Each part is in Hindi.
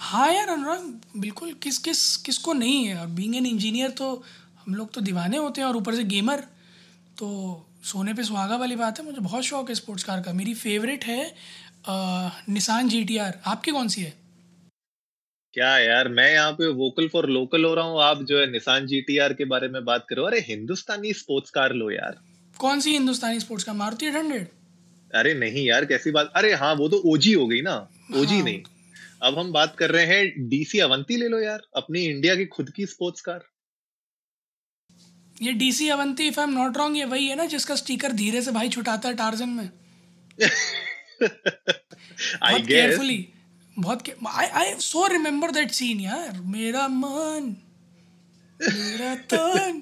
हाँ यार अनुराग बिल्कुल किस किस किसको नहीं है? और बीइंग एन इंजीनियर तो हम लोग तो दीवाने होते हैं और ऊपर से गेमर तो सोने पे सुहागा वाली बात है मुझे बहुत शौक है स्पोर्ट्स कार का। मेरी फेवरेट है निशान जी टी आर आपकी कौन सी है? क्या यार मैं यहाँ पे वोकल फॉर लोकल हो रहा हूँ। आप जो है निशान जीटीआर के बारे में बात करो। अरे हिंदुस्तानी स्पोर्ट्स कार लो यार। कौन सी Hindustani sports car Maruti eight hundred? अरे नहीं यार कैसी बात? अरे हाँ वो तो ओजी हो गई ना। ओजी हाँ। नहीं। अब हम बात कर रहे हैं डीसी अवंती ले लो यार अपनी इंडिया की खुद की स्पोर्ट्स कार ये DC Avanti if I am not wrong ये वही है ना जिसका स्टिकर धीरे से भाई छुटाता है टार्जन में। आई केयरफुली बहुत I I so remember that scene यार। मेरा मन मेरा तन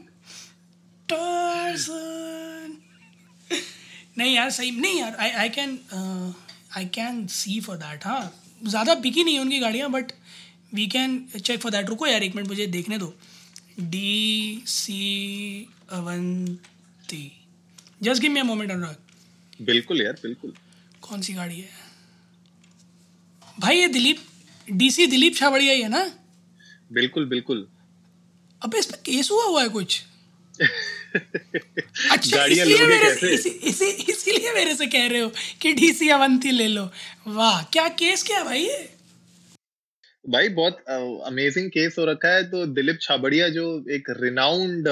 टार्जन नहीं यार सही नहीं यार I I can I can see for that हाँ। ज़्यादा बिकी नहीं है उनकी गाड़ियाँ but we can check for that रुको यार एक मिनट मुझे देखने दो। D C Avanti. Just give me a moment Anurag. बिल्कुल यार बिल्कुल। कौन सी गाड़ी है? भाई ये दिलीप डीसी दिलीप छाबड़िया ही है ना? बिल्कुल बिल्कुल। अबे इस पे केस हुआ हुआ है कुछ? अच्छा इसलिए मेरे कैसे? इसी, इसी, इसीलिए मेरे से कह रहे हो कि डीसी अवंती ले लो। वाह क्या केस क्या भाई ये? भाई बहुत अमेजिंग केस हो रखा है। तो दिलीप छाबड़िया जो एक renowned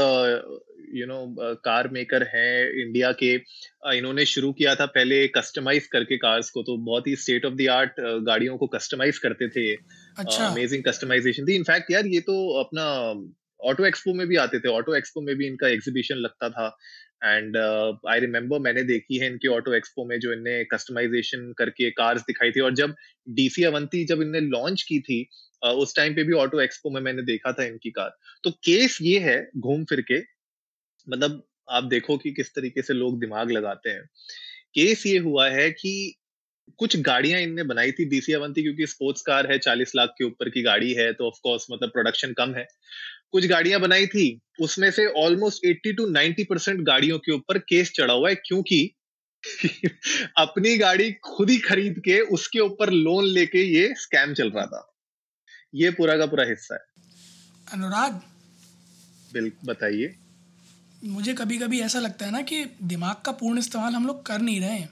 you know car maker है इंडिया के अ, इन्होंने शुरू किया था पहले कस्टमाइज करके कार्स को। तो बहुत ही स्टेट ऑफ़ द आर्ट गाड़ियों को कस्टमाइज करते थे। अच्छा। अमेजिंग कस्टमाइजेशन थी। इनफैक्ट यार ये तो अपना ऑटो एक्सपो में भी आते थे। ऑटो एक्सपो में भी इनका एग्जीबिशन लगता था। एंड आई रिमेम्बर मैंने देखी है इनके ऑटो एक्सपो में जो इनने कस्टमाइजेशन करके कार्स दिखाई थी। और जब डीसी अवंती जब इनने लॉन्च की थी अ, उस टाइम पे भी ऑटो एक्सपो में मैंने देखा था इनकी कार तो केस ये है घूम फिर के मतलब आप देखो कि किस तरीके से लोग दिमाग लगाते हैं। केस ये हुआ है कि कुछ गाड़ियाँ इनने बनाई थी डीसी अवंती क्योंकि स्पोर्ट्स कार है चालीस लाख के ऊपर की गाड़ी है तो ऑफ़ कोर्स मतलब प्रोडक्शन कम है। कुछ गाड़ियाँ बनाई थी उसमें से ऑलमोस्ट 80 टू 90 परसेंट गाड़ियों के ऊपर केस चढ़ा हुआ है क्योंकि अपनी गाड़ी खुद ही खरीद के उसके ऊपर लोन लेके ये स्कैम चल रहा था। ये पूरा का पूरा हिस्सा है। अनुराग? बिल्कुल बताइए। मुझे कभी कभी ऐसा लगता है ना कि दिमाग का पूर्ण इस्तेमाल हम लोग कर नहीं रहे हैं।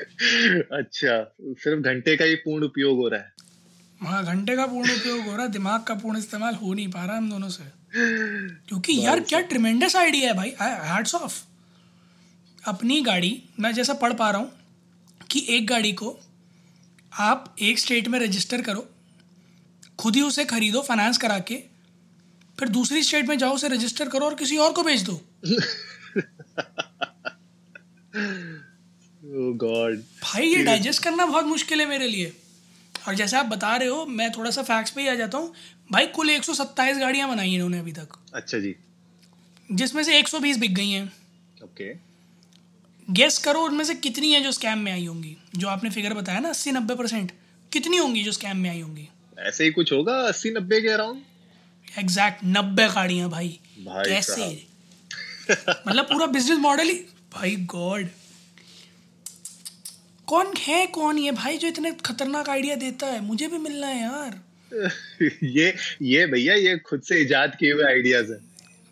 अच्छा सिर्फ़ घंटे का ही पूर्ण उपयोग हो रहा है। हाँ घंटे का पूर्ण उपयोग हो रहा है दिमाग का पूर्ण इस्तेमाल हो नहीं पा रहा हम दोनों से। क्योंकि यार क्या ट्रिमेंडस आइडिया है भाई हैट्स ऑफ़ अपनी गाड़ी मैं जैसा पढ़ पा रहा हूँ कि एक गाड़ी को आप एक स्टेट में रजिस्टर करो खुद ही उसे खरीदो फाइनेंस करा के फिर दूसरी स्टेट में जाओ उसे रजिस्टर करो और किसी और को भेज दो। ओह गॉड भाई ये डाइजेस्ट करना बहुत मुश्किल है मेरे लिए। और जैसे आप बता रहे हो मैं थोड़ा सा फैक्ट्स पे ही आ जाता हूँ। भाई कुल 127 गाड़ियाँ बनाई हैं इन्होंने अभी तक। अच्छा जी। जिसमें से 120 बिक गई हैं। ओके। गेस करो उनमें से कितनी है जो स्कैम में आई होंगी। जो आपने फिगर बताया ना अस्सी नब्बे परसेंट। कितनी होंगी जो स्कैम में आई होंगी? ऐसे ही कुछ होगा अस्सी नब्बे के अराउंड एग्जैक्ट नब्बे गाड़ियाँ भाई। भाई कैसे? मतलब पूरा बिज़नेस मॉडल ही? भाई गॉड कौन है कौन ये भाई जो इतने खतरनाक आइडिया देता है? मुझे भी मिलना है यार। ये ये भैया ये खुद से इजाद किए हुए आइडियाज़ हैं।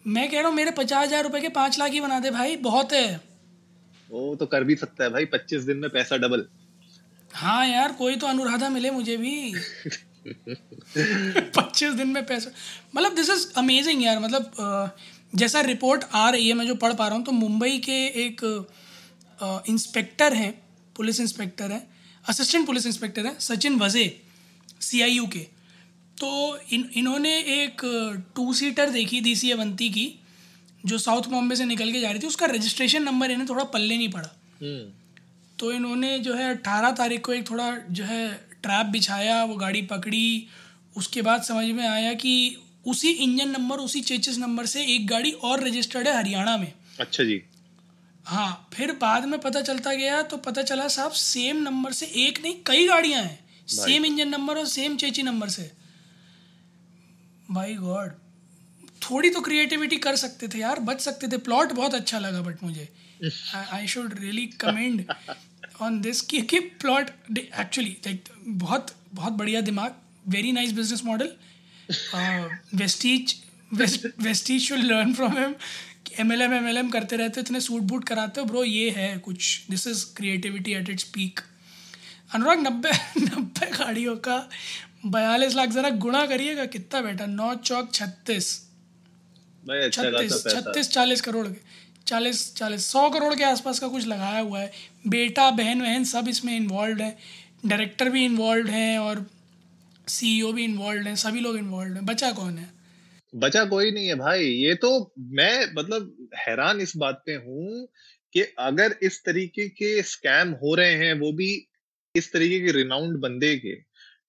मैं कह रहा हूँ मेरे पचास हज़ार रुपए के पाँच लाख ही बना दे भाई बहुत है। वो तो कर भी सकता है भाई पच्चीस दिन में पैसा डबल। हाँ यार कोई तो अनुराधा मिले मुझे भी। पच्चीस दिन में पैसा। मतलब दिस इज़ अमेजिंग यार मतलब जैसा रिपोर्ट आ रही है मैं जो पढ़ पा रहा हूँ तो मुंबई के एक इंस्पेक्टर हैं। पुलिस इंस्पेक्टर हैं असिस्टेंट पुलिस इंस्पेक्टर हैं सचिन वजे सी के। तो इन इन्होंने एक टू सीटर देखी थी सी अवंती की जो साउथ बॉम्बे से निकल के जा रही थी। उसका रजिस्ट्रेशन नंबर इन्हें थोड़ा पल्ले नहीं पड़ा। हम्म। तो इन्होंने जो है अट्ठारह तारीख को एक थोड़ा जो है ट्रैप बिछाया वो गाड़ी पकड़ी। उसके बाद समझ में आया कि उसी इंजन नंबर उसी चेचिस नंबर से एक गाड़ी और रजिस्टर्ड है हरियाणा में। अच्छा जी। हाँ फिर बाद में पता चलता गया तो पता चला साहब सेम नंबर से एक नहीं कई गाड़ियाँ हैं। सेम इंजन नंबर और सेम चेची नंबर से। भाई गॉड थोड़ी तो क्रिएटिविटी कर सकते थे यार बच सकते थे। प्लॉट बहुत अच्छा लगा बट मुझे। I should really commend on this कि कि प्लॉट एक्चुअली लाइक बहुत बहुत बढ़िया दिमाग। Very nice business model Vestige Vestige should learn from him M L M M L M करते रहते हो इतने सूट बूट कराते हो ब्रो ये है कुछ। This is creativity at its peak Anurag नब्बे नब्बे गाड़ियों का बयालीस लाख जरा गुणा करिएगा कितना बेटा? नौ चौक छत्तीस। अच्छा छत्तीस छत्तीस चालीस करोड़ के चालीस चालीस सौ करोड़ के आसपास का कुछ लगाया हुआ है। बेटा बहन वहन सब इसमें इन्वॉल्व हैं। डायरेक्टर भी इन्वॉल्व हैं और सीईओ भी इन्वॉल्व हैं सभी लोग इन्वॉल्व हैं। बचा कौन है? बचा कोई नहीं है भाई। ये तो मैं मतलब हैरान इस बात पे हूँ कि अगर इस तरीके के स्कैम हो रहे हैं, वो भी इस तरीके के रिनाउंड बंदे के,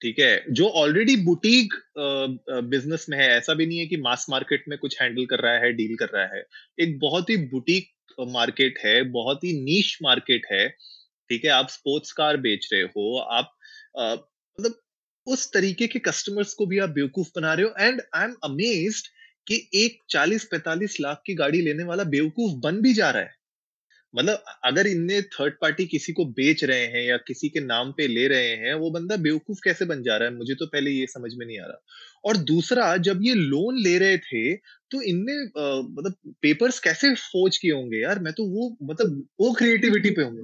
ठीक है? जो ऑलरेडी बुटीक बिज़नेस में है। ऐसा भी नहीं है कि मास मार्केट में कुछ हैंडल कर रहा है डील कर रहा है। एक बहुत ही बुटीक मार्केट है, बहुत ही नीच मार्केट है, ठीक है? आप स्पोर्ट्स कार बेच रहे हो, आप मतलब उस तरीके के कस्टमर्स को भी आप बेवकूफ़ बना रहे हो। एंड आई एम अमेज्ड कि एक 40-45 लाख की गाड़ी लेने वाला बेवकूफ़ बन भी जा रहा है। मतलब अगर इनने थर्ड पार्टी किसी को बेच रहे हैं या किसी के नाम पे ले रहे हैं, वो बंदा बेवकूफ़ कैसे बन जा रहा है? मुझे तो पहले ये समझ में नहीं आ रहा। और दूसरा, जब ये लोन ले रहे थे तो इनने मतलब पेपर्स कैसे फोज किए होंगे यार? मैं तो वो मतलब वो क्रिएटिविटी पे होंगे।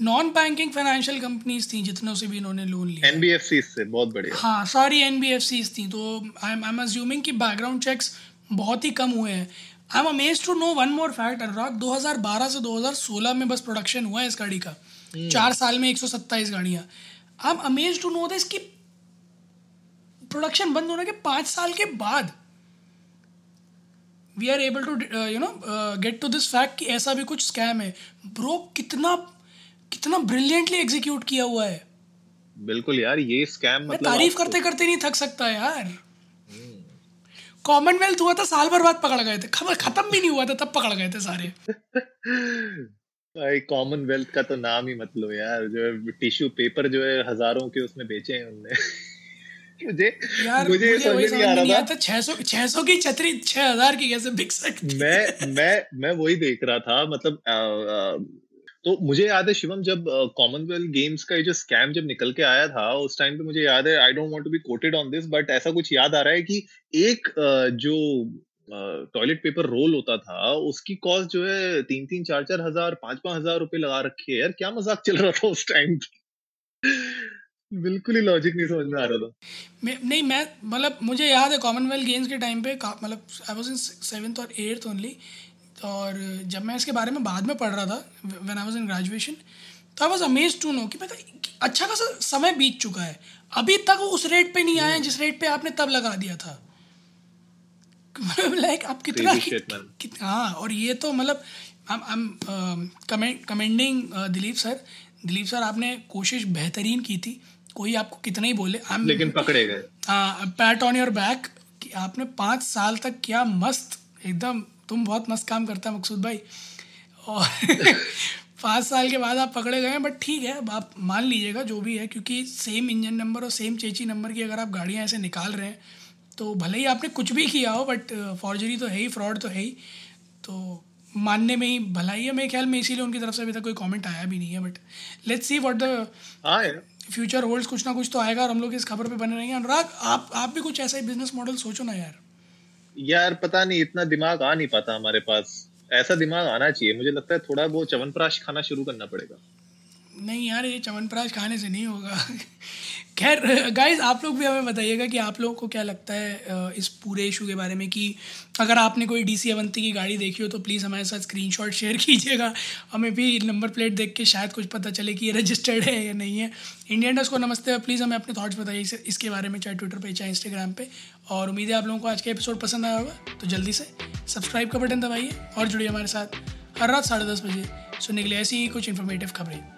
नॉन बैंकिंग फाइनेंशियल कंपनीज़ थी जितनों से भी इन्होंने लोन लिया। एनबीएफसी से बहुत बढ़िया। हाँ सारी एन थी तो I am I am assuming कि बैकग्राउंड चेक्स बहुत ही कम हुए हैं। I am amaze to know one more fact Anurag 2012 से 2016 में बस प्रोडक्शन हुआ है इस गाड़ी का। Hmm. चार साल में 127 गाड़ियाँ। I am amaze to know this कि प्रोडक्शन बंद होने के पाँच साल के बाद we are able to you know get to this fact कि ऐसा भी कुछ स्कैम है। ब्रो कितना कितना ब्रिलियंटली एग्जीक्यूट किया हुआ है। बिल्कुल यार ये स्कैम मतलब तारीफ़ करते करते नहीं थक सकता यार। कॉमनवेल्थ हुआ था साल भर बाद पकड़ गए थे। खबर खत्म भी नहीं हुआ था तब पकड़ गए थे सारे। भाई कॉमनवेल्थ का तो नाम ही मत लो यार जो है टिश्यू पेपर जो है हज़ारों के उसमें बेचे हैं उनने। मुझे यार मुझे मुझे समझ नहीं आ रहा था। छह सौ छह सौ की छतरी छह हज़ार की कैसे बिक सकती मैं मैं मैं वही देख रहा था मतलब अ, अ, तो मुझे याद है शिवम जब कॉमनवेल्थ गेम्स का ये जो स्कैम जब निकल के आया था उस टाइम पे मुझे याद है I don't want to be quoted on this but ऐसा कुछ याद आ रहा है कि एक अ, जो टॉयलेट पेपर रोल होता था उसकी कॉस्ट जो है तीन तीन चार चार हज़ार पाँच पाँच हज़ार रुपए लगा रखी है यार। क्या मज़ाक चल रहा था उस टाइम बिल्कुल ही लॉजिक नहीं समझ में आ रहा था। मैं नहीं मैं मतलब मुझे याद है कॉमनवेल्थ गेम्स के टाइम पे मतलब आई वाज इन सेवन्थ और एट्थ ओनली और जब मैं इसके बारे में बाद में पढ़ रहा था when I was in graduation तो I was amaze to know कि मतलब अच्छा खासा समय बीत चुका है। अभी तक वो उस रेट पे नहीं आया जिस रेट पे आपने तब लगा दिया था। लाइक आप कितना हाँ और ये तो मतलब I am commending Dilip sir Dilip sir आपने कोशिश बेहतरीन की थी। कोई आपको कितना ही बोले एम लेकिन पकड़े गए। पैट ऑन योर बैक कि आपने पाँच साल तक क्या मस्त एकदम तुम बहुत मस्त काम करता है मकसूद भाई। और पाँच साल के बाद आप पकड़े गए हैं बट ठीक है अब आप मान लीजिएगा जो भी है क्योंकि सेम इंजन नंबर और सेम चेची नंबर की अगर आप गाड़ियाँ ऐसे निकाल रहे हैं तो भले ही आपने कुछ भी किया हो बट फॉर्जरी तो है ही फ्रॉड तो है ही। तो मानने में ही भलाई है मेरे ख्याल में इसीलिए उनकी तरफ़ से अभी तक कोई कमेंट आया भी नहीं है but let's see what the future holds कुछ ना कुछ तो आएगा और हम लोग इस खबर पे बने रहेंगे अनुराग आप आप भी कुछ ऐसा ही बिज़नेस मॉडल सोचो ना यार। यार पता नहीं, इतना दिमाग आ नहीं पाता हमारे पास। ऐसा दिमाग आना चाहिए। मुझे लगता है थोड़ा वो चवनप्राश खाना शुरू करना पड़ेगा। नहीं यार, ये च्यवनप्राश खाने से नहीं होगा। खैर गाइज़ आप लोग भी हमें बताइएगा कि आप लोगों को क्या लगता है इस पूरे इशू के बारे में कि अगर आपने कोई डी सी अवंती की गाड़ी देखी हो तो प्लीज़ हमारे साथ स्क्रीनशॉट शेयर कीजिएगा। हमें भी नंबर प्लेट देख के शायद कुछ पता चले कि ये रजिस्टर्ड है या नहीं है। इंडियन डस्ट को नमस्ते प्लीज़ हमें अपने थाट्स बताइए इस- इसके बारे में, चाहे ट्विटर पर चाहे इंस्टाग्राम पर और उम्मीद है आप लोगों को आज का एपिसोड पसंद आया होगा तो जल्दी से सब्सक्राइब का बटन दबाइए और जुड़िए हमारे साथ हर रात साढ़े दस बजे सुनने के लिए ऐसी ही कुछ इन्फॉर्मेटिव खबरें।